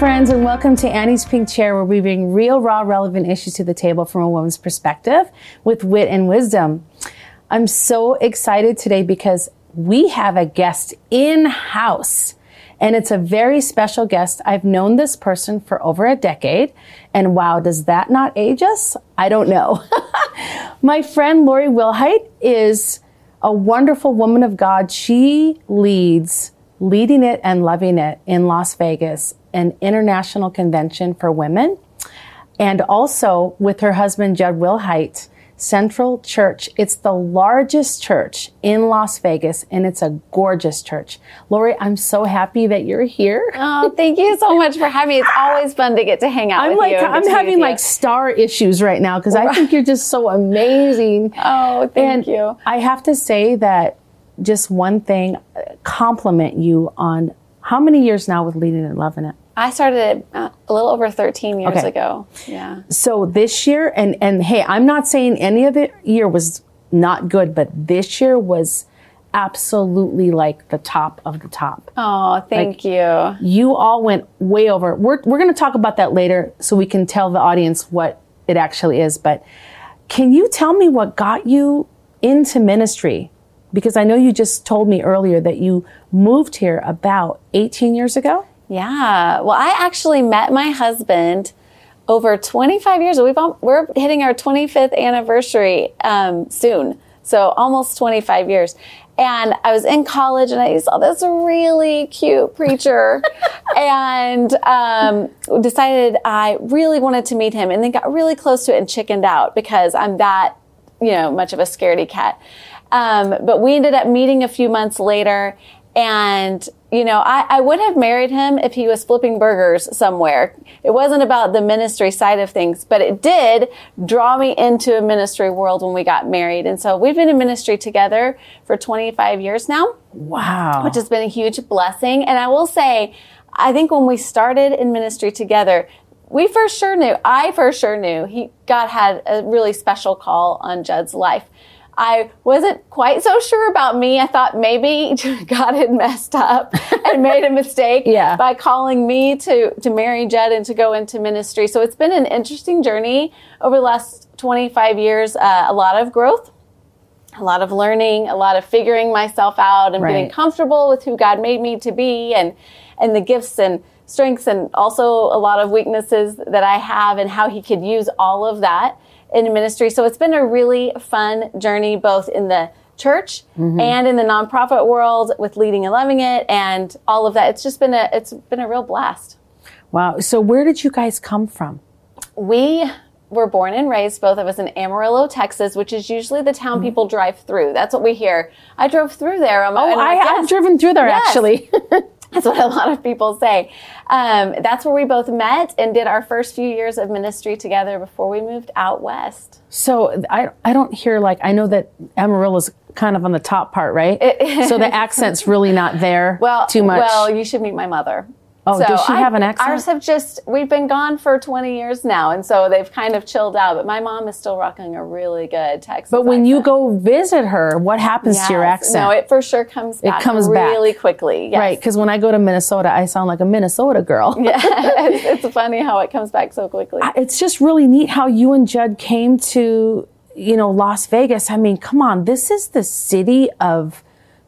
friends, and welcome to Annie's Pink Chair, where we bring real, raw, relevant issues to the table from a woman's perspective with wit and wisdom. I'm so excited today because we have a guest in house. And it's a very special guest. I've known this person for over a decade. And wow, does that not age us? I don't know. My friend Lori Wilhite is a wonderful woman of God. She leads Leading It and Loving It in Las Vegas, an international convention for women. And also with her husband, Jud Wilhite, Central Church. It's the largest church in Las Vegas and it's a gorgeous church. Lori, I'm so happy that you're here. Oh, thank you so much for having me. It's always fun to get to hang out I'm with like, you. I'm having like star issues right now because I think you're just so amazing. Oh, thank and you. I have to say that just one thing, uh, compliment you on how many years now with Leading and Loving It? I started uh, a little over 13 years Okay. ago. Yeah. So this year, and and hey, I'm not saying any of the year was not good, but this year was absolutely like the top of the top. Oh, thank you. You all went way over. We're we're going to talk about that later, so we can tell the audience what it actually is. But can you tell me what got you into ministry? Because I know you just told me earlier that you moved here about 18 years ago. Yeah. Well, I actually met my husband over 25 years. We've we're hitting our 25th anniversary um, soon, so almost 25 years. And I was in college, and I saw this really cute preacher, and um, decided I really wanted to meet him, and then got really close to it and chickened out because I'm that you know much of a scaredy cat. Um, but we ended up meeting a few months later, and you know, I, I would have married him if he was flipping burgers somewhere. It wasn't about the ministry side of things, but it did draw me into a ministry world when we got married. And so we've been in ministry together for 25 years now, Wow. which has been a huge blessing. And I will say, I think when we started in ministry together, we for sure knew, I for sure knew he, God had a really special call on Jud's life. I wasn't quite so sure about me. I thought maybe God had messed up and made a mistake Yeah. by calling me to, to marry Jud and to go into ministry. So it's been an interesting journey over the last 25 years, uh, a lot of growth, a lot of learning, a lot of figuring myself out and getting Right. comfortable with who God made me to be and, and the gifts and strengths and also a lot of weaknesses that I have and how he could use all of that in ministry. So it's been a really fun journey, both in the church mm-hmm. and in the nonprofit world with leading and loving it and all of that. It's just been a, it's been a real blast. Wow. So where did you guys come from? We were born and raised, both of us in Amarillo, Texas, which is usually the town mm-hmm. people drive through. That's what we hear. I drove through there. on my- Oh, I'm I, like, I've driven through there Yes. actually. That's what a lot of people say. Um, that's where we both met and did our first few years of ministry together before we moved out west. So I I don't hear like I know that Amarillo's kind of on the top part, right? so the accent's really not there Well, too much. Well, you should meet my mother. Oh, does she have an accent? Ours have just we've been gone for 20 years now, and so they've kind of chilled out. But my mom is still rocking a really good Texas. but when you go visit her, what happens to your Yes. accent? no, it for sure comes back. it comes back. really quickly. Yes. Right, because when I go to Minnesota, I sound like a Minnesota girl. it's, it's funny how it comes back so quickly. It's just really neat how you and Jud came to, you know, Las Vegas. I mean, come on, this is the city of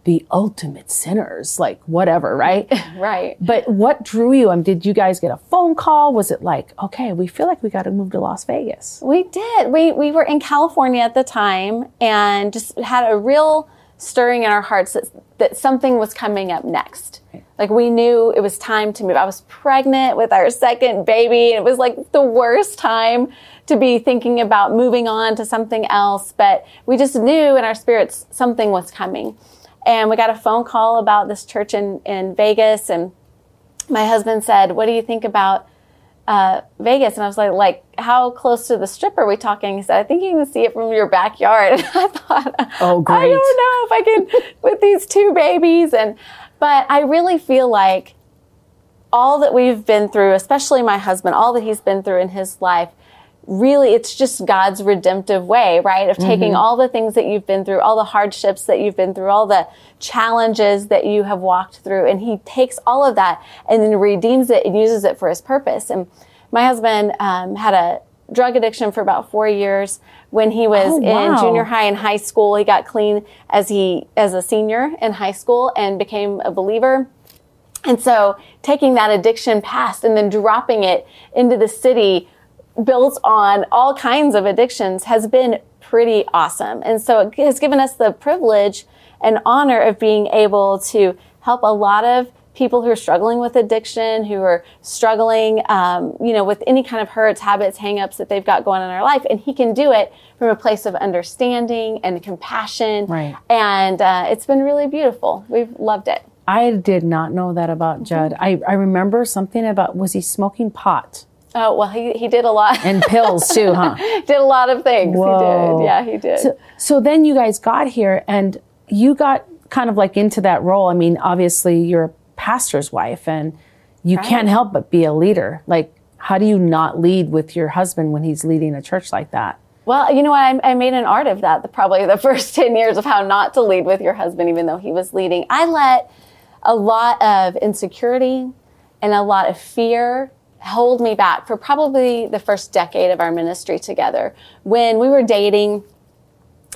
the ultimate sinners, like whatever, right? right. But what drew you? Um, did you guys get a phone call? Was it like, okay, we feel like we got to move to Las Vegas? We did. We we were in California at the time and just had a real stirring in our hearts that, that something was coming up next. Like we knew it was time to move. I was pregnant with our second baby. and It was like the worst time to be thinking about moving on to something else, but we just knew in our spirits something was coming. And we got a phone call about this church in, in Vegas and my husband said, "What do you think about uh, Vegas?" And I was like, "Like, how close to the strip are we talking?" He said, "I think you can see it from your backyard." And I thought, Oh, great. I don't know if I can with these two babies." And but I really feel like all that we've been through, especially my husband, all that he's been through in his life, really it's just God's redemptive way, right? Of taking all the things that you've been through, all the hardships that you've been through, all the challenges that you have walked through, and He takes all of that and then redeems it and uses it for His purpose. And my husband um, had a drug addiction for about four years. When he was Oh, in junior high and high school, he got clean as he as a senior in high school and became a believer. And so taking that addiction past and then dropping it into the city built on all kinds of addictions has been pretty awesome. And so it has given us the privilege and honor of being able to help a lot of people who are struggling with addiction, who are struggling, um, you know, with any kind of hurts, habits, hangups that they've got going on in their life. And he can do it from a place of understanding and compassion. Right. And uh, it's been really beautiful. We've loved it. I did not know that about Jud. I, I remember something about was he smoking pot Oh well, he he did a lot. and pills too, huh? did a lot of things. Whoa. He did. Yeah, he did. So, so then you guys got here and you got kind of like into that role. I mean, obviously you're a pastor's wife and you can't help but be a leader. Like, how do you not lead with your husband when he's leading a church like that? well, you know? I, I made an art of that. The, probably the first ten years of how not to lead with your husband, even though he was leading. I let a lot of insecurity and a lot of fear hold me back for probably the first decade of our ministry together. When we were dating,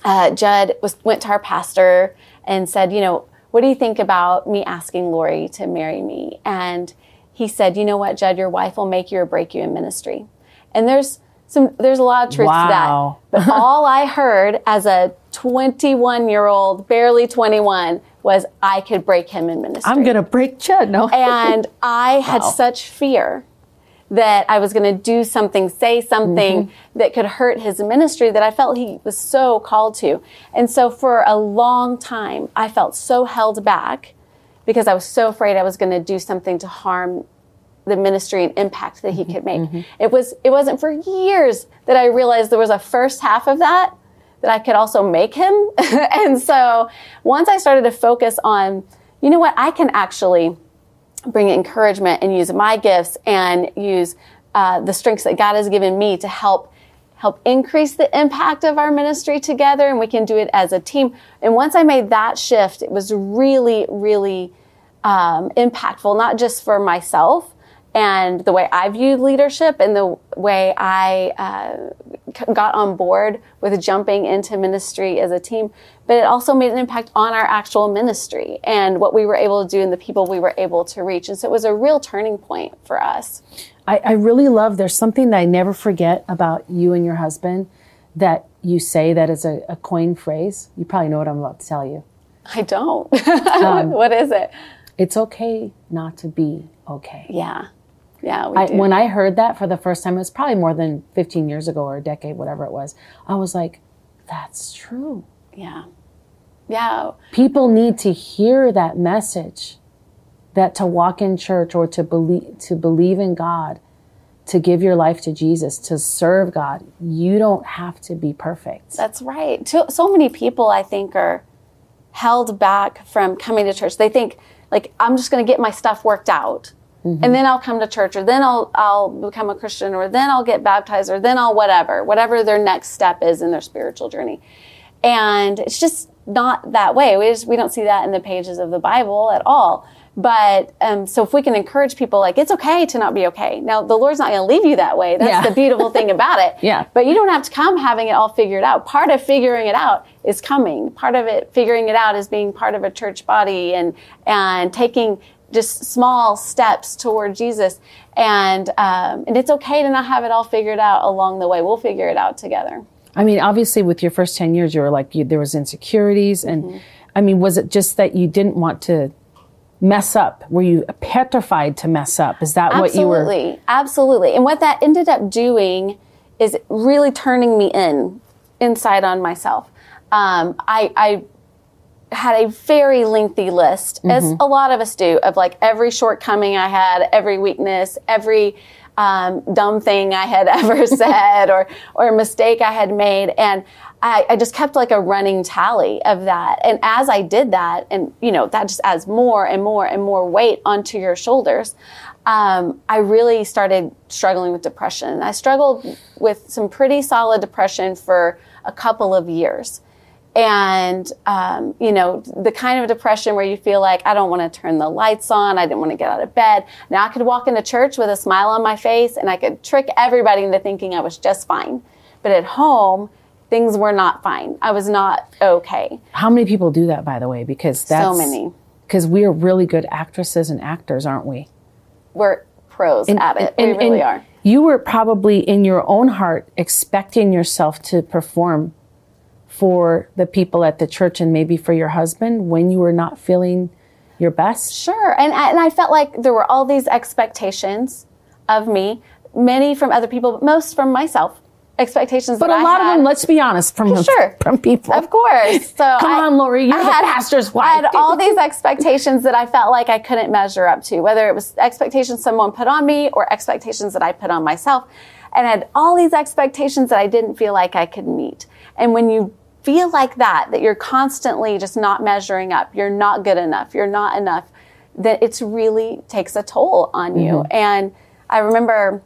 uh, Jud was went to our pastor and said, you know, what do you think about me asking Lori to marry me? And he said, you know what, Jud, your wife will make you or break you in ministry. And there's some there's a lot of truth Wow. to that. But all I heard as a 21 year old, barely 21, was I could break him in ministry. I'm going to break Jud. No. And I had Wow. such fear that I was going to do something, say something mm-hmm. that could hurt his ministry that I felt he was so called to. And so for a long time, I felt so held back because I was so afraid I was going to do something to harm the ministry and impact that he mm-hmm. could make. Mm-hmm. It was it wasn't for years that I realized there was a first half of that that I could also make him. and so once I started to focus on, you know what, I can actually bring encouragement and use my gifts and use uh, the strengths that God has given me to help help increase the impact of our ministry together and we can do it as a team. And once i made that shift it was really really um, impactful not just for myself and the way I viewed leadership and the way I uh, got on board with jumping into ministry as a team, but it also made an impact on our actual ministry and what we were able to do and the people we were able to reach. And so it was a real turning point for us. I, I really love, there's something that I never forget about you and your husband that you say that is a, a coin phrase. You probably know what I'm about to tell you. I don't. what is it? It's okay not to be okay. Yeah. Yeah. I, do. when I heard that for the first time, it was probably more than 15 years ago or a decade, whatever it was. I was like, that's true. yeah. Yeah. People need to hear that message that to walk in church or to believe to believe in God, to give your life to Jesus, to serve God, you don't have to be perfect. That's right. So many people, I think, are held back from coming to church. They think, like, I'm just going to get my stuff worked out. And then I'll come to church, or then I'll I'll become a Christian, or then I'll get baptized, or then I'll whatever, whatever their next step is in their spiritual journey. And it's just not that way. We just we don't see that in the pages of the Bible at all. But um, so if we can encourage people, like it's okay to not be okay. Now the Lord's not going to leave you that way. That's Yeah. the beautiful thing about it. Yeah. But you don't have to come having it all figured out. Part of figuring it out is coming. Part of it, figuring it out, is being part of a church body and and taking just small steps toward Jesus. And um, and it's okay to not have it all figured out along the way. We'll figure it out together. I mean, obviously, with your first 10 years, you were like, you, there was insecurities. And I mean, was it just that you didn't want to mess up? Were you petrified to mess up? Is that what you were? Absolutely, absolutely. And what that ended up doing is really turning me in, inside on myself. Um, I, I had a very lengthy list, as Mm-hmm. a lot of us do, of like every shortcoming I had, every weakness, every um, dumb thing I had ever said, or or mistake I had made, and I, I just kept like a running tally of that. And as I did that, and you know that just adds more and more and more weight onto your shoulders. um, I really started struggling with depression. I struggled with some pretty solid depression for a couple of years. And, um, you know, the kind of depression where you feel like, I don't want to turn the lights on. I didn't want to get out of bed. Now I could walk into church with a smile on my face and I could trick everybody into thinking I was just fine. But at home, things were not fine. I was not okay. How many people do that, by the way? Because that's so many. Because we are really good actresses and actors, aren't we? We're pros and, at it. And, we really are. You were probably in your own heart expecting yourself to perform for the people at the church and maybe for your husband when you were not feeling your best? Sure. And, and I felt like there were all these expectations of me, many from other people, but most from myself expectations. But a lot of them, let's be honest, from sure. from people, of course. So come I, on, Lori, you're I the had, pastor's wife. I had all these expectations that I felt like I couldn't measure up to, whether it was expectations someone put on me or expectations that I put on myself, and I had all these expectations that I didn't feel like I could meet. And when you feel like that, that you're constantly just not measuring up, you're not good enough, you're not enough, that it's really takes a toll on you. Mm-hmm. And I remember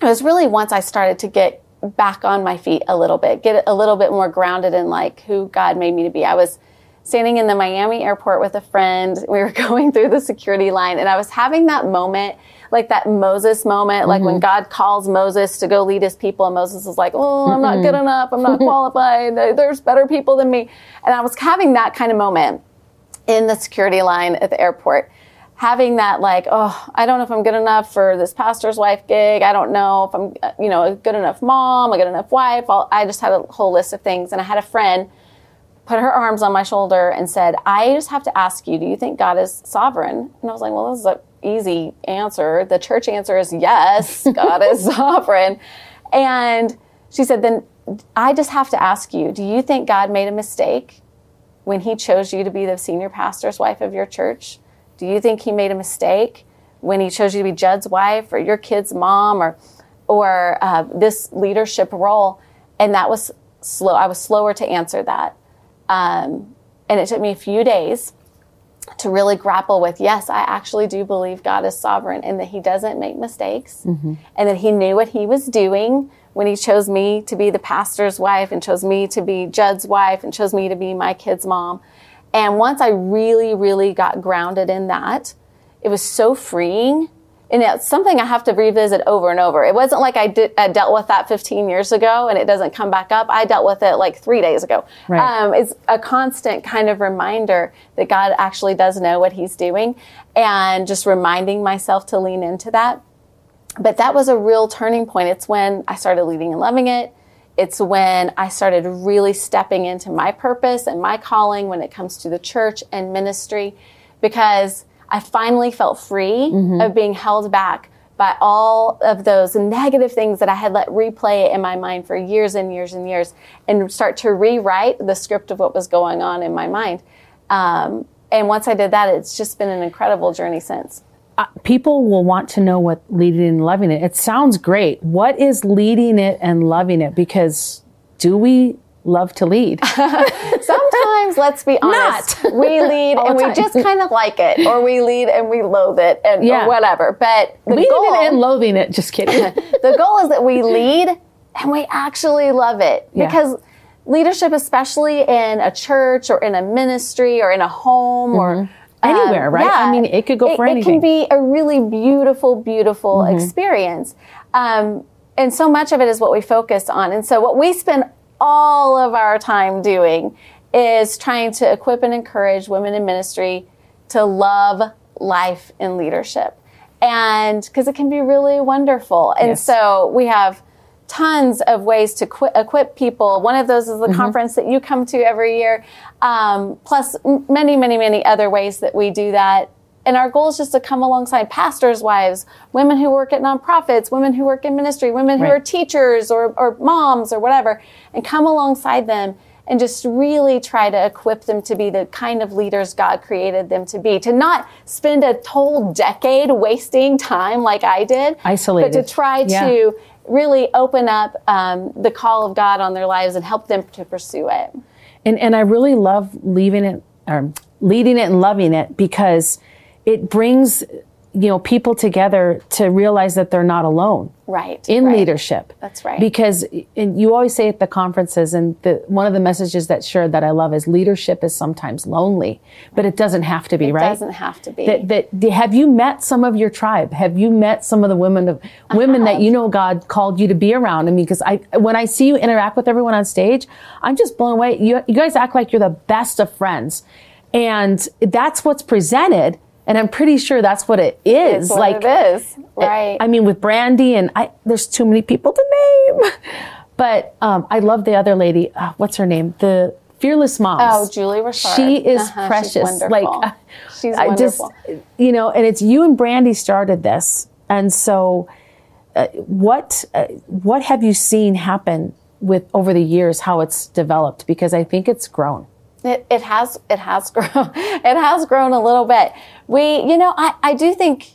it was really once I started to get back on my feet a little bit, get a little bit more grounded in like who God made me to be. I was standing in the Miami airport with a friend. We were going through the security line and I was having that moment, like that Moses moment, mm-hmm. like when mm-hmm. God calls Moses to go lead his people and Moses is like, Oh, I'm not good enough. I'm not qualified. There's better people than me. And I was having that kind of moment in the security line at the airport having that like, oh, I don't know if I'm good enough for this pastor's wife gig. I don't know if I'm, you know, a good enough mom, a good enough wife. I'll, I just had a whole list of things. And I had a friend put her arms on my shoulder and said, I just have to ask you, do you think God is sovereign? And I was like, well, this is an easy answer. The church answer is yes, God is sovereign. And she said, then I just have to ask you, do you think God made a mistake when he chose you to be the senior pastor's wife of your church? Do you think he made a mistake when he chose you to be Jud's wife or your kid's mom or or uh, this leadership role? And that was slow. I was slower to answer that, um, and it took me a few days to really grapple with. Yes, I actually do believe God is sovereign and that He doesn't make mistakes, mm-hmm. and that He knew what He was doing when He chose me to be the pastor's wife and chose me to be Jud's wife and chose me to be my kid's mom and once I really, really got grounded in that, it was so freeing. And it's something I have to revisit over and over. It wasn't like I, did, I dealt with that 15 years ago and it doesn't come back up. I dealt with it like three days ago. Right. Um, it's a constant kind of reminder that God actually does know what he's doing and just reminding myself to lean into that. But that was a real turning point. It's when I started leading and loving it it's when I started really stepping into my purpose and my calling when it comes to the church and ministry because I finally felt free mm-hmm. of being held back by all of those negative things that I had let replay in my mind for years and years and years and start to rewrite the script of what was going on in my mind. Um, and once I did that, it's just been an incredible journey since uh, people will want to know what leading and loving it. It sounds great. What is leading it and loving it? Because do we love to lead? Sometimes, let's be honest, Not. we lead and we just kind of like it, or we lead and we loathe it, and yeah. or whatever. But the Leading goal and loathing it. Just kidding. the goal is that we lead and we actually love it yeah. because leadership, especially in a church or in a ministry or in a home mm-hmm. or anywhere, um, right? Yeah, I mean, it could go it, for anything. It can be a really beautiful, beautiful mm-hmm. experience. Um, and so much of it is what we focus on. And so what we spend all of our time doing is trying to equip and encourage women in ministry to love life and leadership. And because it can be really wonderful. And yes. so we have tons of ways to qu- equip people. One of those is the mm-hmm. conference that you come to every year, um, plus many, many, many other ways that we do that. And our goal is just to come alongside pastors' wives, women who work at nonprofits, women who work in ministry, women who right. are teachers or, or moms or whatever, and come alongside them and just really try to equip them to be the kind of leaders God created them to be. To not spend a whole decade wasting time like I did, isolated, but to try yeah. to really open up um, the call of God on their lives and help them to pursue it. And and I really love leaving it or leading it and loving it because it brings you know people together to realize that they're not alone right in right. leadership. That's right. because and you always say at the conferences and the, one of the messages that shared that i love is leadership is sometimes lonely but it doesn't have to be right? it right? doesn't have to be. That, that have you met some of your tribe? Have you met some of the women of women that you know god called you to be around? I mean because i when i see you interact with everyone on stage i'm just blown away. You, you guys act like you're the best of friends. And that's what's presented and i'm pretty sure that's what it is It's like it is right I mean, with Brandi and I, there's too many people to name. But um, I love the other lady. Uh, what's her name? The Fearless Moms. oh julie Richard. She is Uh-huh, she's precious. wonderful. like uh, she's I just, wonderful you know, and it's you and Brandi started this, and so uh, what uh, what have you seen happen with over the years? How it's developed? Because I think it's grown. It, it has it has grown it has grown a little bit. We you know I, I do think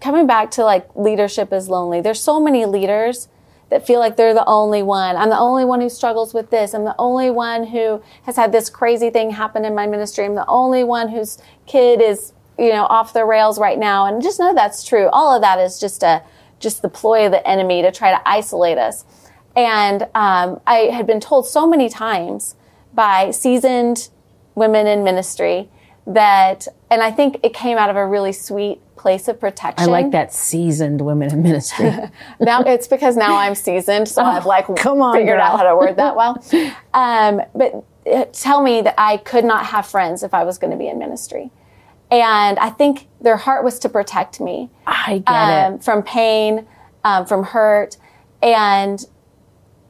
coming back to like leadership is lonely. There's so many leaders that feel like they're the only one. I'm the only one who struggles with this. I'm the only one who has had this crazy thing happen in my ministry. I'm the only one whose kid is you know off the rails right now. And just know that's true. All of that is just a just the ploy of the enemy to try to isolate us. And um, I had been told so many times by seasoned women in ministry that, and I think it came out of a really sweet place of protection. I like that seasoned women in ministry. Now it's because now I'm seasoned, so I've like come on, figured girl. out how to word that well. Um, but uh, tell me that I could not have friends if I was going to be in ministry. And I think their heart was to protect me I get um, it. from pain, um, from hurt, and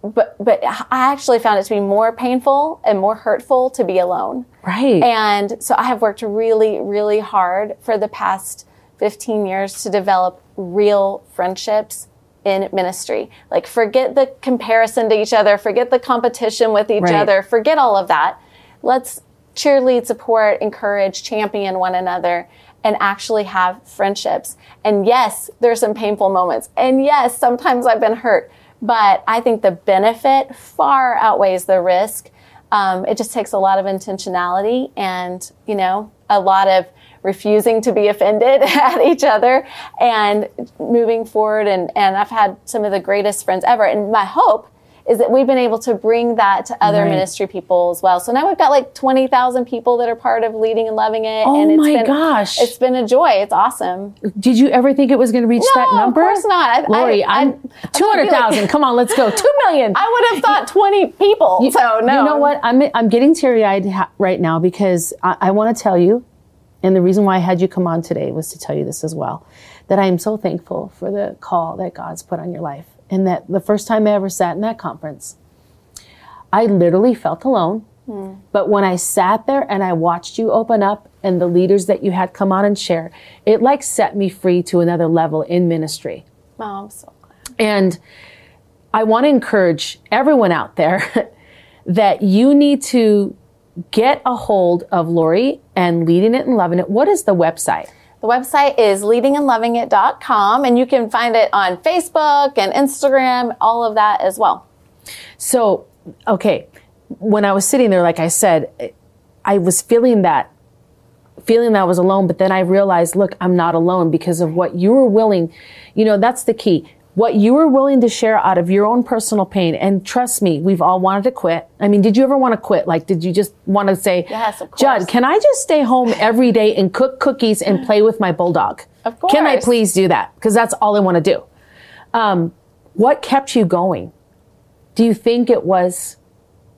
but but I actually found it to be more painful and more hurtful to be alone. Right. And so I have worked really, really hard for the past 15 years to develop real friendships in ministry. Like, forget the comparison to each other, forget the competition with each Right. other, forget all of that. Let's cheerlead, support, encourage, champion one another, and actually have friendships. And yes, there's some painful moments. And yes, sometimes I've been hurt, but I think the benefit far outweighs the risk. Um, it just takes a lot of intentionality and, you know, a lot of refusing to be offended at each other and moving forward. And, and I've had some of the greatest friends ever. And my hope is that we've been able to bring that to other Right. ministry people as well. So now we've got like 20,000 people that are part of leading and loving it. Oh and it's my been, gosh. It's been a joy. It's awesome. Did you ever think it was going to reach that number? No, of course not. I- Lori, I- I'm I- I thought it'd be two hundred thousand. like- Come on, let's go. Two million. I would have thought 20 people. so no. You know what? I'm I'm getting teary eyed ha- right now because I, I want to tell you, and the reason why I had you come on today was to tell you this as well, that I am so thankful for the call that God's put on your life, and that the first time I ever sat in that conference, I literally felt alone. Hmm. But when I sat there and I watched you open up and the leaders that you had come on and share, it like set me free to another level in ministry. Oh, I'm so glad. And I want to encourage everyone out there that you need to get a hold of Lori and leading it and loving it. What is the website? The website is leadingandlovingit.com and you can find it on Facebook and Instagram, all of that as well. So, okay, when I was sitting there, like I said, I was feeling that, feeling that I was alone, but then I realized, look, I'm not alone because of what you were willing, you know, that's the key. What you were willing to share out of your own personal pain. And trust me, we've all wanted to quit. I mean, did you ever want to quit? Like, did you just want to say, Yes. Jud, can I just stay home every day and cook cookies and play with my bulldog? Of course. Can I please do that? Because that's all I want to do. Um, what kept you going? Do you think it was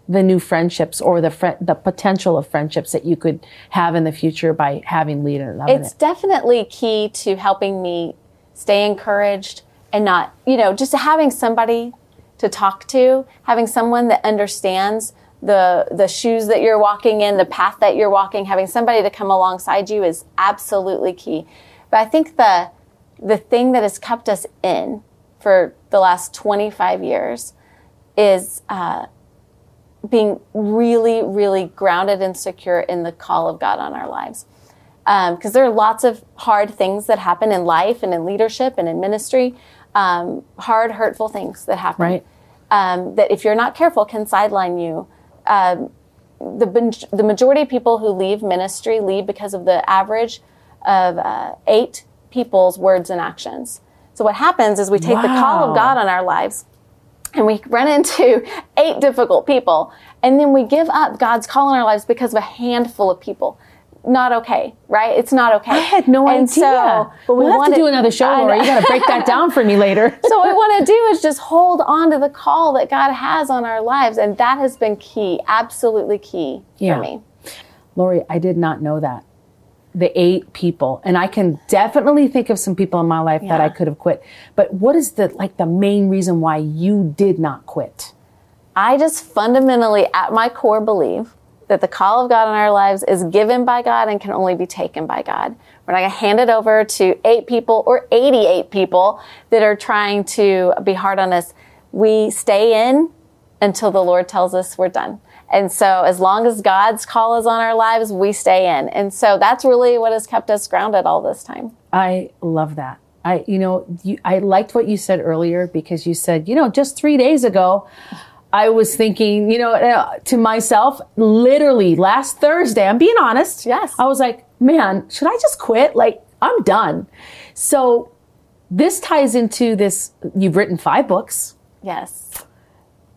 the new friendships or the fri the potential of friendships that you could have in the future by having lead and loving It's it? definitely key to helping me stay encouraged and not, you know, just having somebody to talk to, having someone that understands the the shoes that you're walking in, the path that you're walking, having somebody to come alongside you is absolutely key. But I think the the thing that has kept us in for the last 25 years is uh, being really, really grounded and secure in the call of God on our lives. Because there are lots of hard things that happen in life and in leadership and in ministry, um, hard, hurtful things that happen. Right. Um, that if you're not careful can sideline you. Um, the, the majority of people who leave ministry leave because of the average of uh, eight people's words and actions. So what happens is we take the call of God on our lives and we run into eight difficult people and then we give up God's call in our lives because of a handful of people. Not okay, right? It's not okay. I had no and idea. So, but we we'll have to do another show, Laura. You got to break that down for me later. so what we want to do is just hold on to the call that God has on our lives, and that has been key, absolutely key Yeah. for me. Lori, I did not know that. The eight people, and I can definitely think of some people in my life that I could have quit. But what is the like the main reason why you did not quit? I just fundamentally, at my core, believe that the call of God in our lives is given by God and can only be taken by God. We're not going to hand it over to eight people or 88 people that are trying to be hard on us. We stay in until the Lord tells us we're done. And so, as long as God's call is on our lives, we stay in. And so, that's really what has kept us grounded all this time. I love that. I, you know, you, I liked what you said earlier because you said, you know, just three days ago, I was thinking, you know, uh, to myself, literally last Thursday, I'm being honest. Yes. I was like, man, should I just quit? Like, I'm done. So this ties into this. You've written five books. Yes.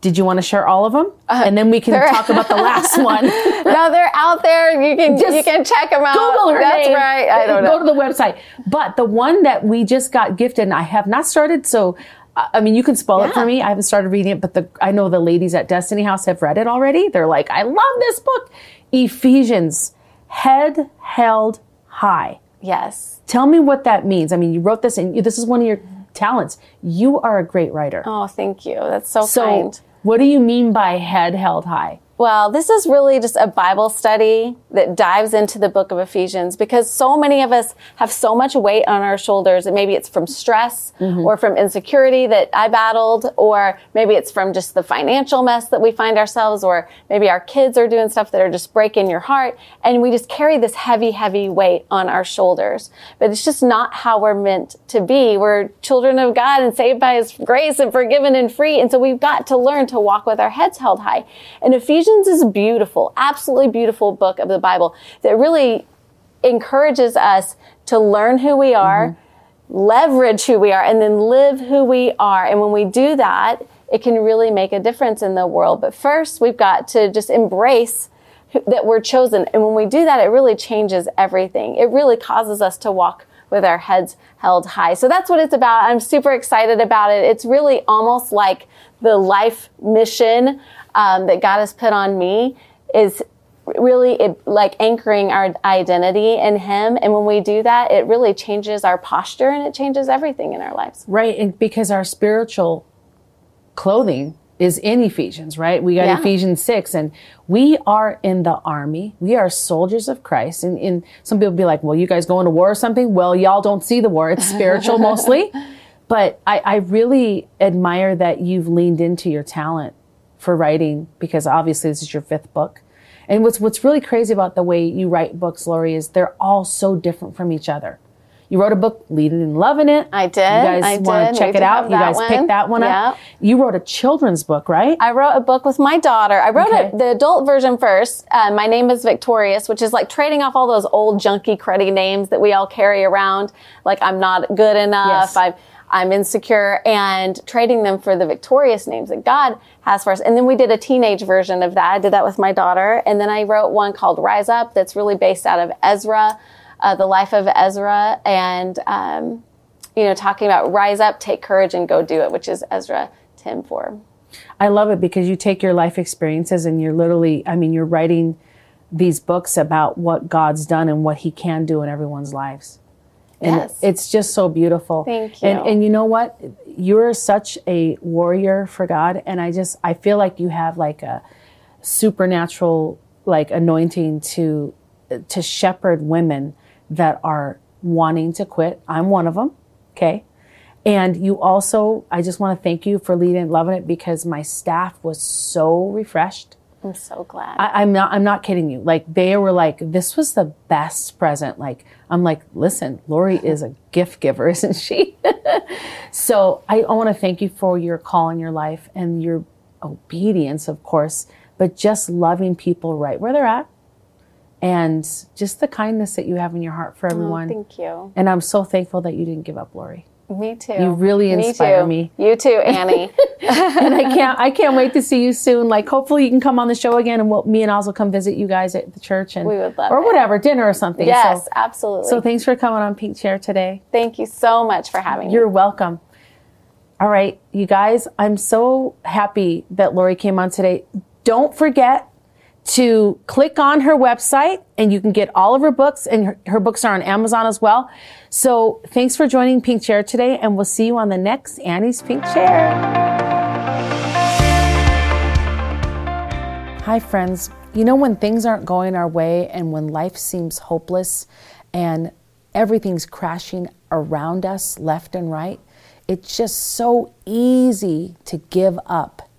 Did you want to share all of them? and then we can Uh, talk about the last one. no, they're out there. You can Just you can check them out. Google her That's name. right. I don't Go know. to the website. But the one that we just got gifted, and I have not started, so I mean, you can spoil it for me. I haven't started reading it, but the I know the ladies at Destiny House have read it already. They're like, I love this book, Ephesians, head held high. yes. Tell me what that means. I mean, you wrote this, and you, this is one of your talents. You are a great writer. Oh, thank you. That's so, so, kind. what do you mean by head held high? Well, this is really just a Bible study that dives into the book of Ephesians because so many of us have so much weight on our shoulders. And maybe it's from stress mm-hmm. or from insecurity that I battled, or maybe it's from just the financial mess that we find ourselves, or maybe our kids are doing stuff that are just breaking your heart. And we just carry this heavy, heavy weight on our shoulders. But it's just not how we're meant to be. We're children of God and saved by His grace and forgiven and free. And so we've got to learn to walk with our heads held high. And Ephesians is a beautiful, absolutely beautiful book of the Bible that really encourages us to learn who we are, mm-hmm. leverage who we are, and then live who we are. And when we do that, it can really make a difference in the world. But first, we've got to just embrace that we're chosen. And when we do that, it really changes everything. It really causes us to walk with our heads held high. So that's what it's about. I'm super excited about it. It's really almost like the life mission um, that God has put on me is really it, like anchoring our identity in Him. And when we do that, it really changes our posture and it changes everything in our lives. Right, and because our spiritual clothing is in Ephesians, right? We got Yeah. Ephesians 6 and we are in the army. We are soldiers of Christ. And, and some people be like, well, you guys going to war or something? Well, y'all don't see the war. It's spiritual mostly. But I, I really admire that you've leaned into your talent for writing because obviously this is your fifth book. And what's, what's really crazy about the way you write books, Lori, is they're all so different from each other. You wrote a book, Leading and Loving It. I did. You guys want to check We it out. You guys one. picked that one up. You wrote a children's book, right? I wrote a book with my daughter. I wrote Okay. it, the adult version first. Uh, my name is Victorious, which is like trading off all those old junky, cruddy names that we all carry around. Like I'm not good enough. Yes. I'm I'm insecure, and trading them for the victorious names that God has for us. And then we did a teenage version of that. I did that with my daughter, and then I wrote one called Rise Up that's really based out of Ezra, uh, the life of Ezra, and um, you know talking about rise up, take courage, and go do it, which is Ezra 10 4. I love it because you take your life experiences and you're literally, I mean, you're writing these books about what God's done and what He can do in everyone's lives. And Yes. it's just so beautiful. Thank And, you. and you know what? You're such a warrior for God. And I just, I feel like you have like a supernatural like anointing to to shepherd women that are wanting to quit. I'm one of them. Okay. And you also, I just want to thank you for leading and loving it because my staff was so refreshed. I'm so glad. I, I'm not. I'm not kidding you. Like they were like, this was the best present. Like I'm like, listen, Lori is a gift giver, isn't she? so I, I want to thank you for your call in your life and your obedience, of course, but just loving people right where they're at, and just the kindness that you have in your heart for oh, everyone. Oh, thank you. And I'm so thankful that you didn't give up, Lori. Me too. You really inspire too. me. You too, Annie. and I can't I can't wait to see you soon. Like hopefully you can come on the show again and we'll, me and Oz will come visit you guys at the church and We would love or it. whatever, dinner or something. yes, So, absolutely. so thanks for coming on Pink Chair today. Thank you so much for having me. You're welcome. All right, you guys, I'm so happy that Lori came on today. Don't forget to click on her website and you can get all of her books and her, her books are on Amazon as well. So thanks for joining Pink Chair today and we'll see you on the next Annie's Pink Chair. Hi, friends. You know, when things aren't going our way and when life seems hopeless and everything's crashing around us left and right, it's just so easy to give up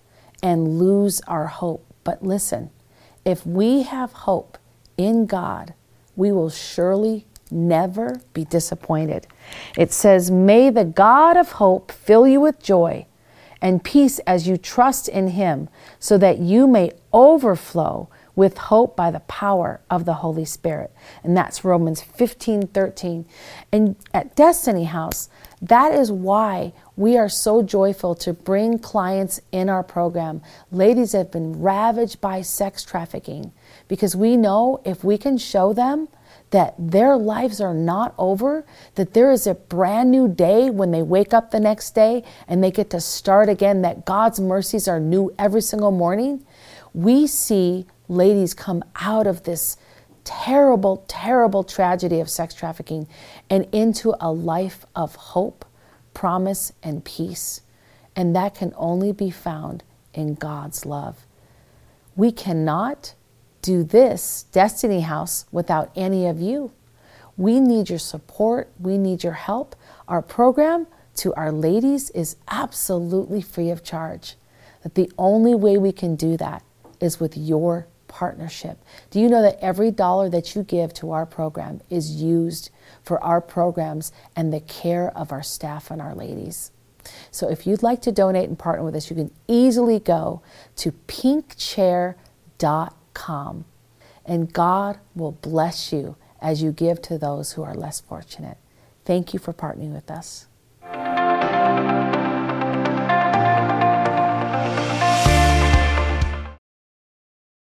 and lose our hope. But listen, if we have hope in God, we will surely never be disappointed. It says, May the God of hope fill you with joy and peace as you trust in him, so that you may overflow with hope by the power of the Holy Spirit. And that's Romans 15 13. And at Destiny House, that is why we are so joyful to bring clients in our program. Ladies have been ravaged by sex trafficking because we know if we can show them that their lives are not over, that there is a brand new day when they wake up the next day and they get to start again, that God's mercies are new every single morning. We see ladies come out of this terrible, terrible tragedy of sex trafficking and into a life of hope, promise, and peace. And that can only be found in God's love. We cannot do this Destiny House without any of you. We need your support. We need your help. Our program to our ladies is absolutely free of charge. That the only way we can do that is with your partnership. Do you know that every dollar that you give to our program is used for our programs and the care of our staff and our ladies? So if you'd like to donate and partner with us, you can easily go to pinkchair.com and God will bless you as you give to those who are less fortunate. Thank you for partnering with us.